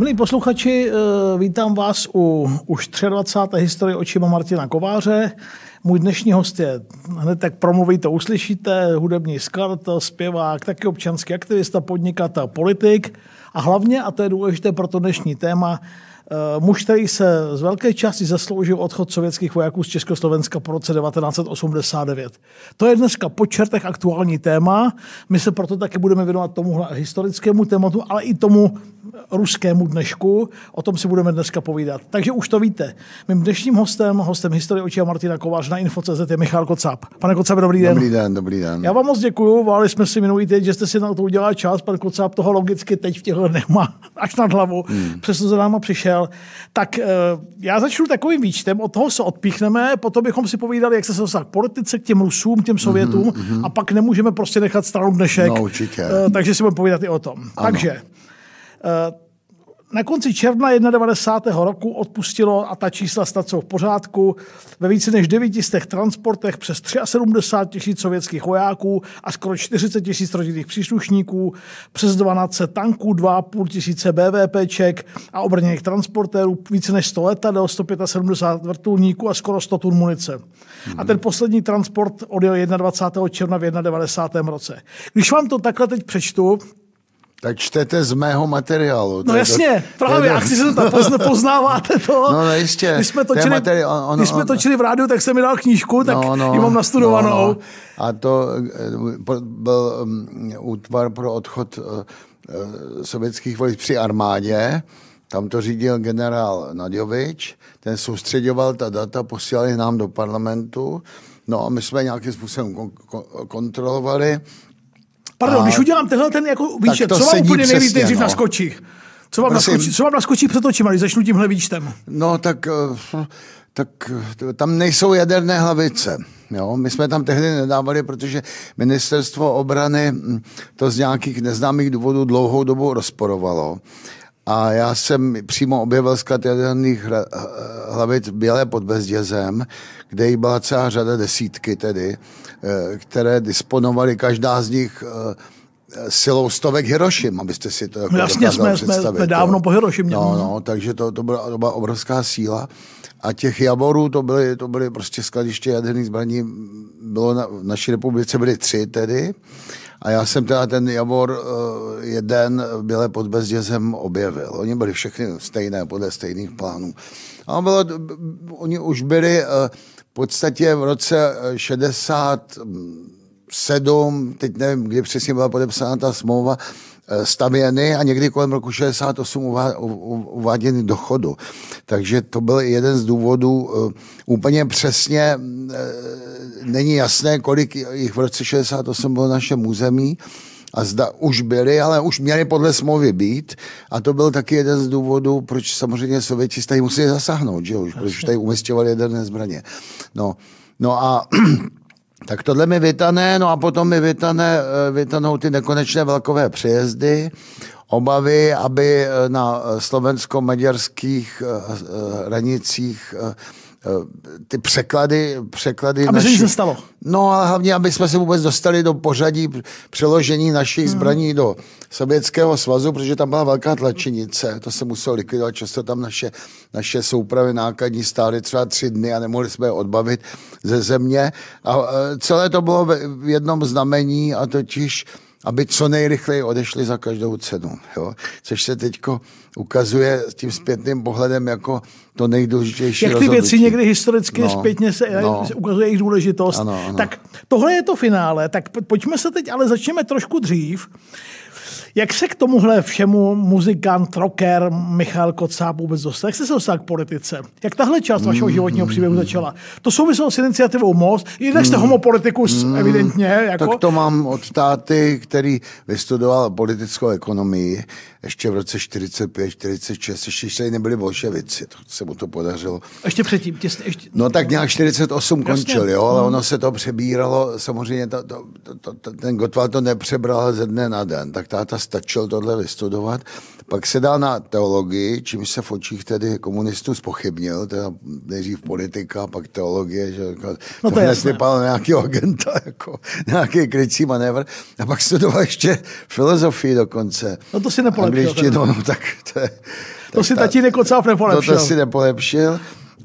Milí posluchači, eh, vítám vás u už 23. historie očima Martina Kováře. Můj dnešní host je, hned tak promluví, to uslyšíte, hudební skladatel, zpěvák, taky občanský aktivista, podnikatel, politik a hlavně, a to je důležité pro to dnešní téma, muž, který se z velké části zasloužil odchod sovětských vojáků z Československa po roce 1989. To je dneska po čertech aktuální téma. My se proto taky budeme věnovat tomu historickému tématu, ale i tomu ruskému dnešku. O tom si budeme dneska povídat. Takže už to víte. Mým dnešním hostem, hostem historie očí Martina Kovář na Info.cz je Michal Kocap. Pane Kocap, dobrý den. Dobrý den, dobrý den. Já vám moc děkuju. Váli jsme si minulý týden, že jste si na to udělal čas. Pan Kocap toho logicky teď v těchto dnech má až nad hlavu. Hmm. Přesto za náma přišel. Tak eh, já začnu takovým výčtem, od toho se odpíchneme, potom bychom si povídali, jak se se dostal k politice, k těm Rusům, k těm Sovětům mm-hmm. a pak nemůžeme prostě nechat stranu dnešek. No, určitě. Eh, takže si budeme povídat i o tom. Ano. Takže eh, na konci června 91. roku odpustilo, a ta čísla snad jsou v pořádku, ve více než 900 transportech přes 73 tisíc sovětských vojáků a skoro 40 tisíc rodinných příslušníků, přes 12 tanků, 2,5 tisíce BVPček a obrněných transportérů, více než 100 letadel, 175 vrtulníků a skoro 100 tun munice. Hmm. A ten poslední transport odjel 21. června v 91. roce. Když vám to takhle teď přečtu, tak čtete z mého materiálu. No jasně, to, právě, já chci se to pozna, poznáváte to. No, no jistě. Když jsme točili, materiál, on, když jsme točili v rádiu, tak jsem mi dal knížku, tak no, no, ji mám nastudovanou. No, no. A to eh, byl um, útvar pro odchod uh, sovětských vojsk při armádě. Tam to řídil generál Nadjovič, ten soustředoval ta data, posílali nám do parlamentu. No a my jsme nějakým způsobem kontrolovali Pardon, a... když udělám tenhle ten jako výčet, co vám úplně nejvíc nejdřív no. naskočí? Co vám, naskočí, co vám naskočí před očima, když začnu tímhle výčtem? No tak, eh, tak eh, tam nejsou jaderné hlavice. Jo, my jsme tam tehdy nedávali, protože ministerstvo obrany hm, to z nějakých neznámých důvodů dlouhou dobu rozporovalo. A já jsem přímo objevil sklad jaderných hlavic Bělé pod Bezdězem, kde jich byla celá řada desítky tedy, eh, které disponovaly každá z nich eh, silou stovek Hirošim, abyste si to jako Jasně, jsme, jsme, jsme dávno po Hirošimě. No, no, takže to, to, byla, to byla obrovská síla. A těch javorů, to byly, to byly prostě skladiště jaderných zbraní, bylo na, v naší republice byly tři tedy. A já jsem teda ten Javor uh, jeden byle pod Bezdězem objevil. Oni byli všechny stejné, podle stejných plánů. A bylo, oni už byli uh, v podstatě v roce 67, teď nevím, kdy přesně byla podepsána ta smlouva, Eh, stavěny a někdy kolem roku 68 uváděny do chodu. Takže to byl jeden z důvodů. Eh, úplně přesně eh, není jasné, kolik jich v roce 68 bylo naše území a zda už byli, ale už měli podle smlouvy být. A to byl taky jeden z důvodů, proč samozřejmě Sověti tady museli zasáhnout, že už, proč tady umistěvali jaderné zbraně. No, no a tak tohle mi vytane, no a potom mi vytane, eh, vytanou ty nekonečné velkové přejezdy, obavy, aby eh, na slovensko-maďarských eh, hranicích ty překlady, překlady aby naši... se stalo. No a hlavně, aby jsme se vůbec dostali do pořadí přeložení našich hmm. zbraní do Sovětského svazu, protože tam byla velká tlačenice, to se muselo likvidovat, často tam naše, naše soupravy nákladní stály třeba tři dny a nemohli jsme je odbavit ze země. A celé to bylo v jednom znamení a totiž aby co nejrychleji odešli za každou cenu. Jo? Což se teď ukazuje s tím zpětným pohledem jako to nejdůležitější Jak ty rozhodnutí. věci někdy historicky no, zpětně se, no. se ukazuje jejich důležitost. Ano, ano. Tak tohle je to finále, tak pojďme se teď, ale začneme trošku dřív. Jak se k tomuhle všemu muzikant, rocker Michal Kocáb vůbec dostal? Jak jste se dostal k politice? Jak tahle část vašeho mm, životního příběhu začala? To souviselo s iniciativou Most. Jinak jste mm, homopolitikus, mm, evidentně. Jako... Tak to mám od táty, který vystudoval politickou ekonomii ještě v roce 45, 46, ještě, ještě nebyli bolševici, to se mu to podařilo. Ještě předtím, těsně, ještě... No tak nějak 48 Jasně. končil, jo, ale ono se to přebíralo, samozřejmě to, to, to, to, ten Gottwald to nepřebral ze dne na den, tak táta stačil tohle vystudovat. Pak se dal na teologii, čím se v očích tedy komunistů spochybnil, teda nejdřív politika, pak teologie, že jako, no to, hned vypadal nějaký agenta, jako nějaký krycí manévr. A pak studoval ještě filozofii dokonce. No to si nepolepšil. No, no, tak to je, to si tatínek Kocáv nepolepšil. No to si nepolepšil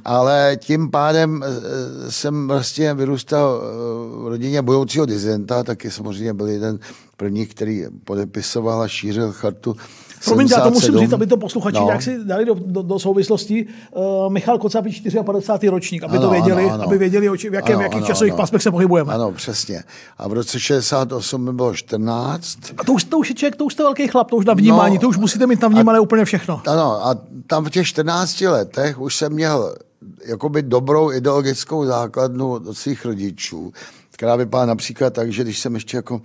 ale tím pádem eh, jsem vlastně vyrůstal eh, v rodině budoucího dizenta, taky samozřejmě byl jeden první, který podepisoval a šířil chartu Promiň, já to musím říct, aby to posluchači no. jak si dali do, do, do souvislosti. Uh, Michal Kocap 54. ročník, aby ano, to věděli, ano, ano. aby věděli, v, jakém, ano, jakých ano, časových ano. pásmech se pohybujeme. Ano, přesně. A v roce 68 mi bylo 14. A to už, to už je člověk, to už jste velký chlap, to už na vnímání, no, to už musíte mít vnímané úplně všechno. Ano, a tam v těch 14 letech už jsem měl jakoby dobrou ideologickou základnu od svých rodičů, která vypadá například tak, že když jsem ještě jako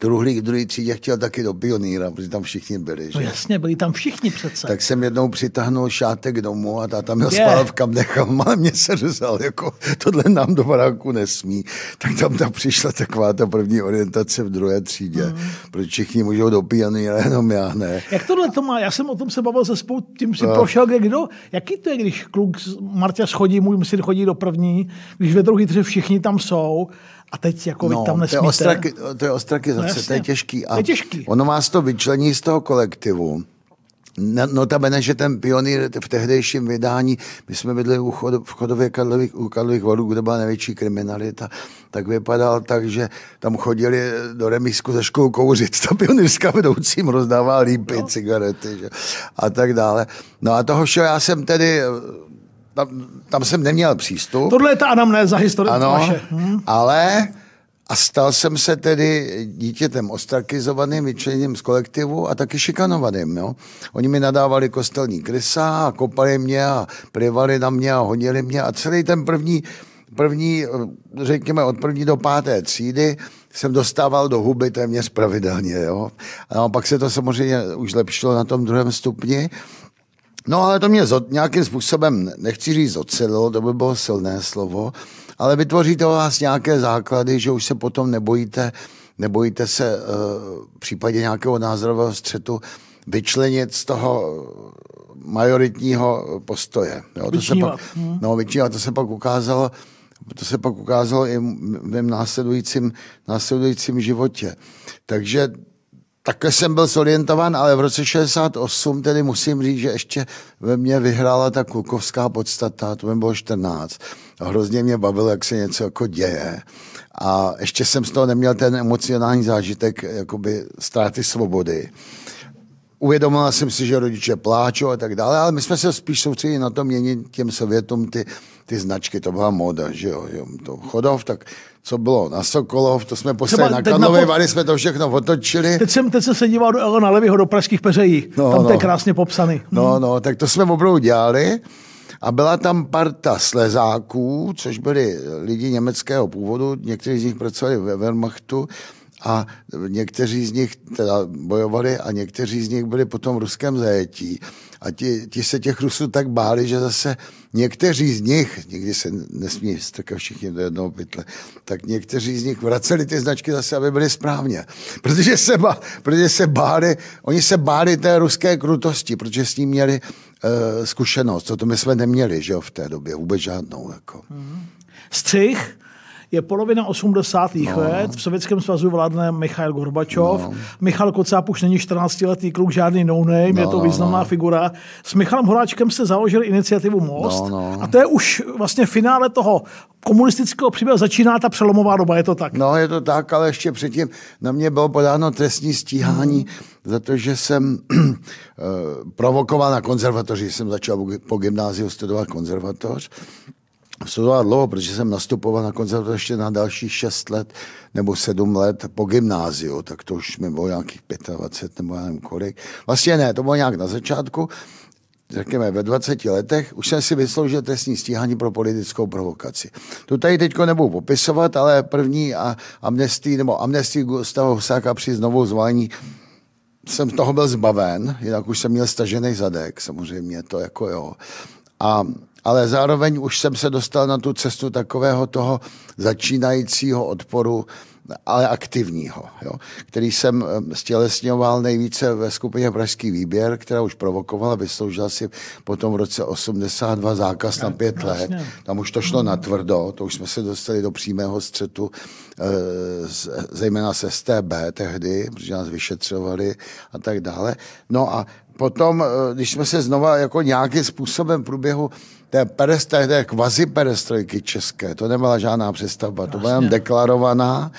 druhý, druhý třídě chtěl taky do pionýra, protože tam všichni byli. No že? No jasně, byli tam všichni přece. Tak jsem jednou přitáhnul šátek domů a táta měl spal v kam nechal, ale mě se řezal, jako tohle nám do baráku nesmí. Tak tam tam přišla taková ta první orientace v druhé třídě, mm. protože všichni můžou do pionýra, jenom já ne. Jak tohle to má? Já jsem o tom se bavil se spou, tím si no. prošel, kde kdo? Jaký to je, když kluk Marta schodí, můj syn chodí do první, když ve druhý tře všichni tam jsou a teď jako no, vy tam nesmíte. To je, ostraky, to je ostrakizace, no, to je těžký. A to je těžký. Ono vás to vyčlení z toho kolektivu. Notabene, že ten pionýr v tehdejším vydání, my jsme bydli u chod, v chodově Karlových, u Karlových vodů, kde byla největší kriminalita, tak vypadal tak, že tam chodili do remísku ze školu kouřit. Ta pionýrská vedoucím rozdává lípy, no. cigarety že, a tak dále. No a toho všeho já jsem tedy tam, tam jsem neměl přístup. Tohle je ta anamnéza historie ano, vaše. Hmm. ale a stal jsem se tedy dítětem ostrakizovaným, vyčleněným z kolektivu a taky šikanovaným. Jo. Oni mi nadávali kostelní krysa a kopali mě a plivali na mě a hodili mě a celý ten první, první, řekněme od první do páté třídy jsem dostával do huby téměř pravidelně. Jo. A pak se to samozřejmě už lepšilo na tom druhém stupni No ale to mě zod, nějakým způsobem, nechci říct ocelilo, to by bylo silné slovo, ale vytvoří to vás nějaké základy, že už se potom nebojíte, nebojíte se uh, v případě nějakého názorového střetu vyčlenit z toho majoritního postoje. Jo, to se pak, no, vyčívat, to se pak ukázalo, to se pak ukázalo i v mém následujícím, následujícím životě. Takže Takhle jsem byl zorientovan, ale v roce 68 tedy musím říct, že ještě ve mně vyhrála ta klukovská podstata, to mi bylo 14. A hrozně mě bavilo, jak se něco jako děje. A ještě jsem z toho neměl ten emocionální zážitek jakoby ztráty svobody. Uvědomila jsem si, že rodiče pláčou a tak dále, ale my jsme se spíš soustředili na to měnit těm Sovětům ty, ty značky, to byla moda, že jo, jo to Chodov, tak co bylo na Sokolov, to jsme poslali na Karlovy Vary, jsme to všechno otočili. Teď jsem, teď jsem se díval do Elona Levyho do pražských peřejí, no, tam no. to je no. krásně popsaný. No, hmm. no, tak to jsme opravdu dělali. A byla tam parta slezáků, což byli lidi německého původu, někteří z nich pracovali ve Wehrmachtu a někteří z nich teda bojovali a někteří z nich byli potom v ruském zajetí. A ti, ti se těch Rusů tak báli, že zase někteří z nich, někdy se nesmí strkat všichni do jednoho pytle, tak někteří z nich vraceli ty značky zase, aby byly správně. Protože se, bá, protože se báli, oni se báli té ruské krutosti, protože s ním měli uh, zkušenost. To my jsme neměli, že jo, v té době, vůbec žádnou. Jako. Střih je polovina 80. No. let, v Sovětském svazu vládne Michail Gorbačov. No. Michal Kocáb už není 14-letý kluk, žádný no-name, no, je to no, významná no. figura. S Michalem Horáčkem se založili iniciativu Most no, no. a to je už vlastně finále toho komunistického příběhu. Začíná ta přelomová doba, je to tak? No, je to tak, ale ještě předtím na mě bylo podáno trestní stíhání hmm za to, že jsem eh, provokoval na konzervatoři. Jsem začal po gymnáziu studovat konzervatoř studoval dlouho, protože jsem nastupoval na konzervatoř ještě na dalších 6 let nebo 7 let po gymnáziu, tak to už mi bylo nějakých 25 nebo já nevím kolik. Vlastně ne, to bylo nějak na začátku, řekněme ve 20 letech, už jsem si vysloužil trestní stíhání pro politickou provokaci. To tady teď nebudu popisovat, ale první amnestii nebo amnestii Gustava Husáka při znovu zvolení jsem toho byl zbaven, jinak už jsem měl stažený zadek, samozřejmě to jako jo. A ale zároveň už jsem se dostal na tu cestu takového toho začínajícího odporu ale aktivního, jo, který jsem eh, stělesňoval nejvíce ve skupině Pražský výběr, která už provokovala, vysloužila si potom v roce 82 zákaz na pět let. Tam už to šlo na tvrdo, to už jsme se dostali do přímého střetu, eh, zejména se STB tehdy, protože nás vyšetřovali a tak dále. No a potom, eh, když jsme se znova jako nějakým způsobem v průběhu té, perestre, té kvazi perestrojky české, to nebyla žádná přestavba, to byla jen deklarovaná,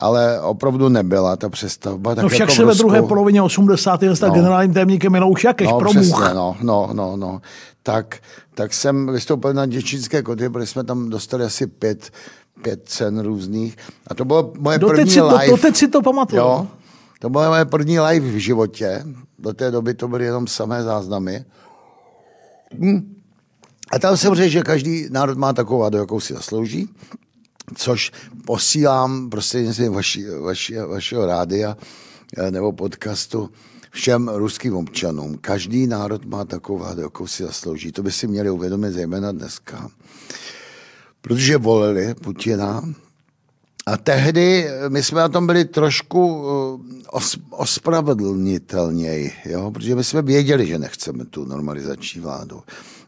ale opravdu nebyla ta přestavba. Tak no však jako se ve druhé polovině 80. let no. generálním témníkem Milouš Jakeš, no, přesně, no, no, no, no. Tak, tak jsem vystoupil na Děčínské koty, protože jsme tam dostali asi pět, pět cen různých. A to bylo moje doteď první si live. To, doteď si to pamatuju. Jo, to bylo moje první live v životě. Do té doby to byly jenom samé záznamy. Hm. A tam jsem řekl, že každý národ má takovou vládu, jakou si zaslouží, což posílám prostřednictvím vaši, vaši, vašeho rádia eh, nebo podcastu všem ruským občanům. Každý národ má takovou vládu, jakou si zaslouží. To by si měli uvědomit zejména dneska. Protože volili Putina, a tehdy my jsme na tom byli trošku eh, os, ospravedlnitelněji, jo? protože my jsme věděli, že nechceme tu normalizační vládu.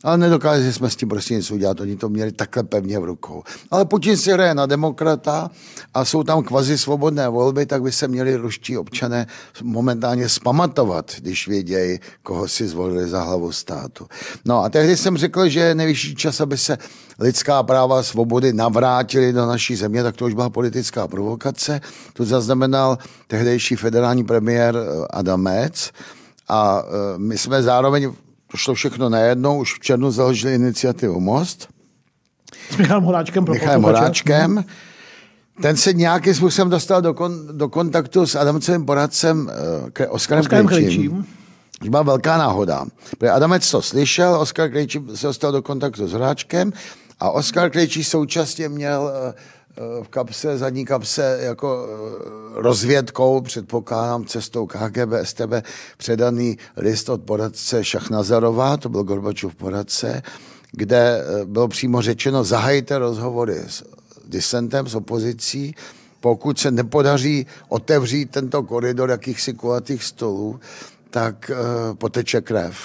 Ale nedokázali jsme s tím prostě něco udělat, oni to měli takhle pevně v rukou. Ale Putin si hraje na demokrata a jsou tam kvazi svobodné volby, tak by se měli ruští občané momentálně spamatovat, když vědějí, koho si zvolili za hlavu státu. No a tehdy jsem řekl, že je nejvyšší čas, aby se lidská práva a svobody navrátily do naší země, tak to už byla politická provokace. To zaznamenal tehdejší federální premiér eh, Adamec. A eh, my jsme zároveň to šlo všechno najednou, už v černu založili iniciativu Most. S Michalem Horáčkem. Pro Michalem Horáčkem. Ten se nějakým způsobem dostal do, kon, do kontaktu s Adamcovým poradcem uh, Oskarem, Oskarem Krejčím. Krejčím. Byla velká náhoda. Protože Adamec to slyšel, Oskar Krejčí se dostal do kontaktu s Horáčkem a Oskar Krejčí současně měl uh, Eh, v kapse, zadní kapse jako eh, rozvědkou, předpokládám cestou KGB, STB, předaný list od poradce Šachnazarova, to byl Gorbačův poradce, kde eh, bylo přímo řečeno, zahajte rozhovory s disentem, s opozicí, pokud se nepodaří otevřít tento koridor jakýchsi kulatých stolů, tak uh, poteče krev.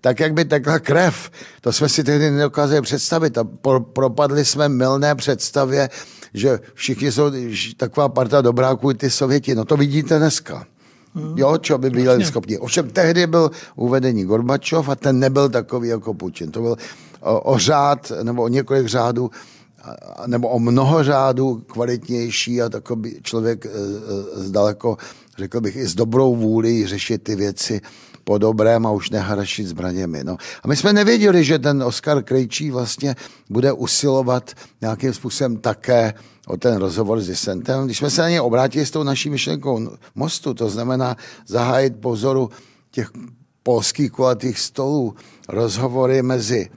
Tak, jak by tekla krev, to jsme si tehdy nedokázali představit a pro, propadli jsme milné představě že všichni jsou taková parta dobráků, ty Sověti. No to vidíte dneska. Hmm. Jo, čo by byli Jasně. schopni. Ovšem tehdy byl uvedení Gorbačov a ten nebyl takový jako Putin. To byl o, o řád nebo o několik řádů nebo o mnoho řádů kvalitnější a takový člověk z daleko, řekl bych, i s dobrou vůli řešit ty věci po dobrém a už neharašit zbraněmi. No. A my jsme nevěděli, že ten Oskar Krejčí vlastně bude usilovat nějakým způsobem také o ten rozhovor s disentem. Když jsme se na něj obrátili s tou naší myšlenkou mostu, to znamená zahájit pozoru těch polských kulatých stolů, rozhovory mezi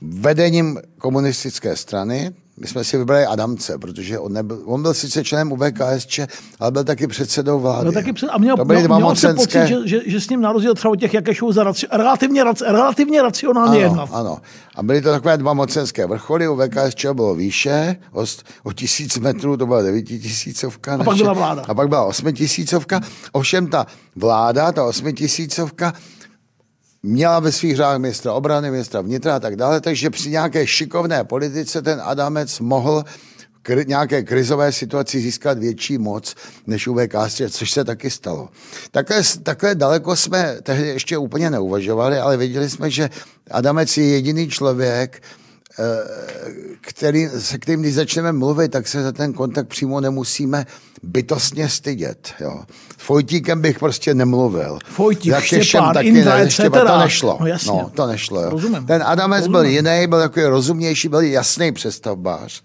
vedením komunistické strany, my jsme si vybrali Adamce, protože on, nebyl, on byl sice členem UVKSČ, ale byl taky předsedou vlády. No, taky před, a měl, to byly dva měl mocenské... pocit, že, že, že, s ním na rozdíl třeba těch Jakešů za raci, relativně, relativně racionálně ano, jednat. Ano, a byly to takové dva mocenské vrcholy, u VKSČ bylo výše, o, o tisíc metrů, to byla devítitisícovka. A pak byla vláda. A pak byla osmitisícovka. Ovšem ta vláda, ta osmitisícovka, měla ve svých řádech ministra obrany, ministra vnitra a tak dále, takže při nějaké šikovné politice ten Adamec mohl v nějaké krizové situaci získat větší moc než u VKS, což se taky stalo. Takhle, takhle daleko jsme tehdy ještě úplně neuvažovali, ale věděli jsme, že Adamec je jediný člověk, který, se kterým, když začneme mluvit, tak se za ten kontakt přímo nemusíme bytostně stydět. Jo. S Fojtíkem bych prostě nemluvil. Fojtík, Štěpán, taky Indra, ne, Štěpán, to nešlo. No, jasně. no, to nešlo. Jo. Rozumím. Ten Adamec Rozumím. byl jiný, byl takový rozumnější, byl jasný přestavbář.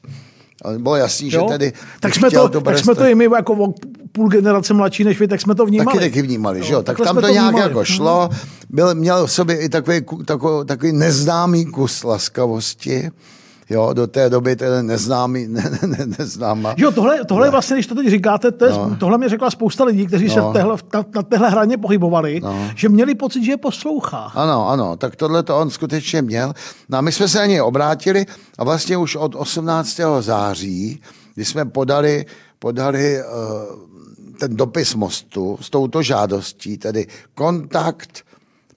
Ale bylo jasný, jo? že tedy... Tak jsme to, tak jsme to i my jako půl generace mladší než vy, tak jsme to vnímali. Taky taky vnímali, že jo? Tak tam to, to nějak jako šlo. Byl, měl v sobě i takový, takový, takový neznámý kus laskavosti. Jo, do té doby ten neznámý, ne, ne, ne, neznámá. Jo, tohle, tohle ne. vlastně, když to teď říkáte, to je, no. tohle mě řekla spousta lidí, kteří no. se v téhle, na, na téhle hraně pohybovali, no. že měli pocit, že je poslouchá. Ano, ano, tak tohle to on skutečně měl. No a my jsme se na něj obrátili a vlastně už od 18. září, kdy jsme podali podali ten dopis mostu s touto žádostí, tedy kontakt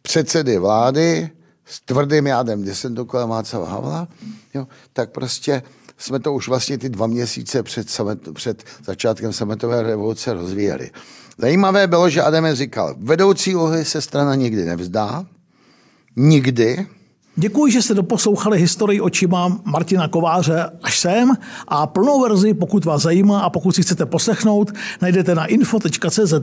předsedy vlády s tvrdým jádem kolem Václava Havla, jo, tak prostě jsme to už vlastně ty dva měsíce před, samet, před začátkem sametové revoluce rozvíjeli. Zajímavé bylo, že Adamec říkal, vedoucí úlohy se strana nikdy nevzdá, nikdy, Děkuji, že jste doposlouchali historii očima Martina Kováře až sem a plnou verzi, pokud vás zajímá a pokud si chcete poslechnout, najdete na info.cz.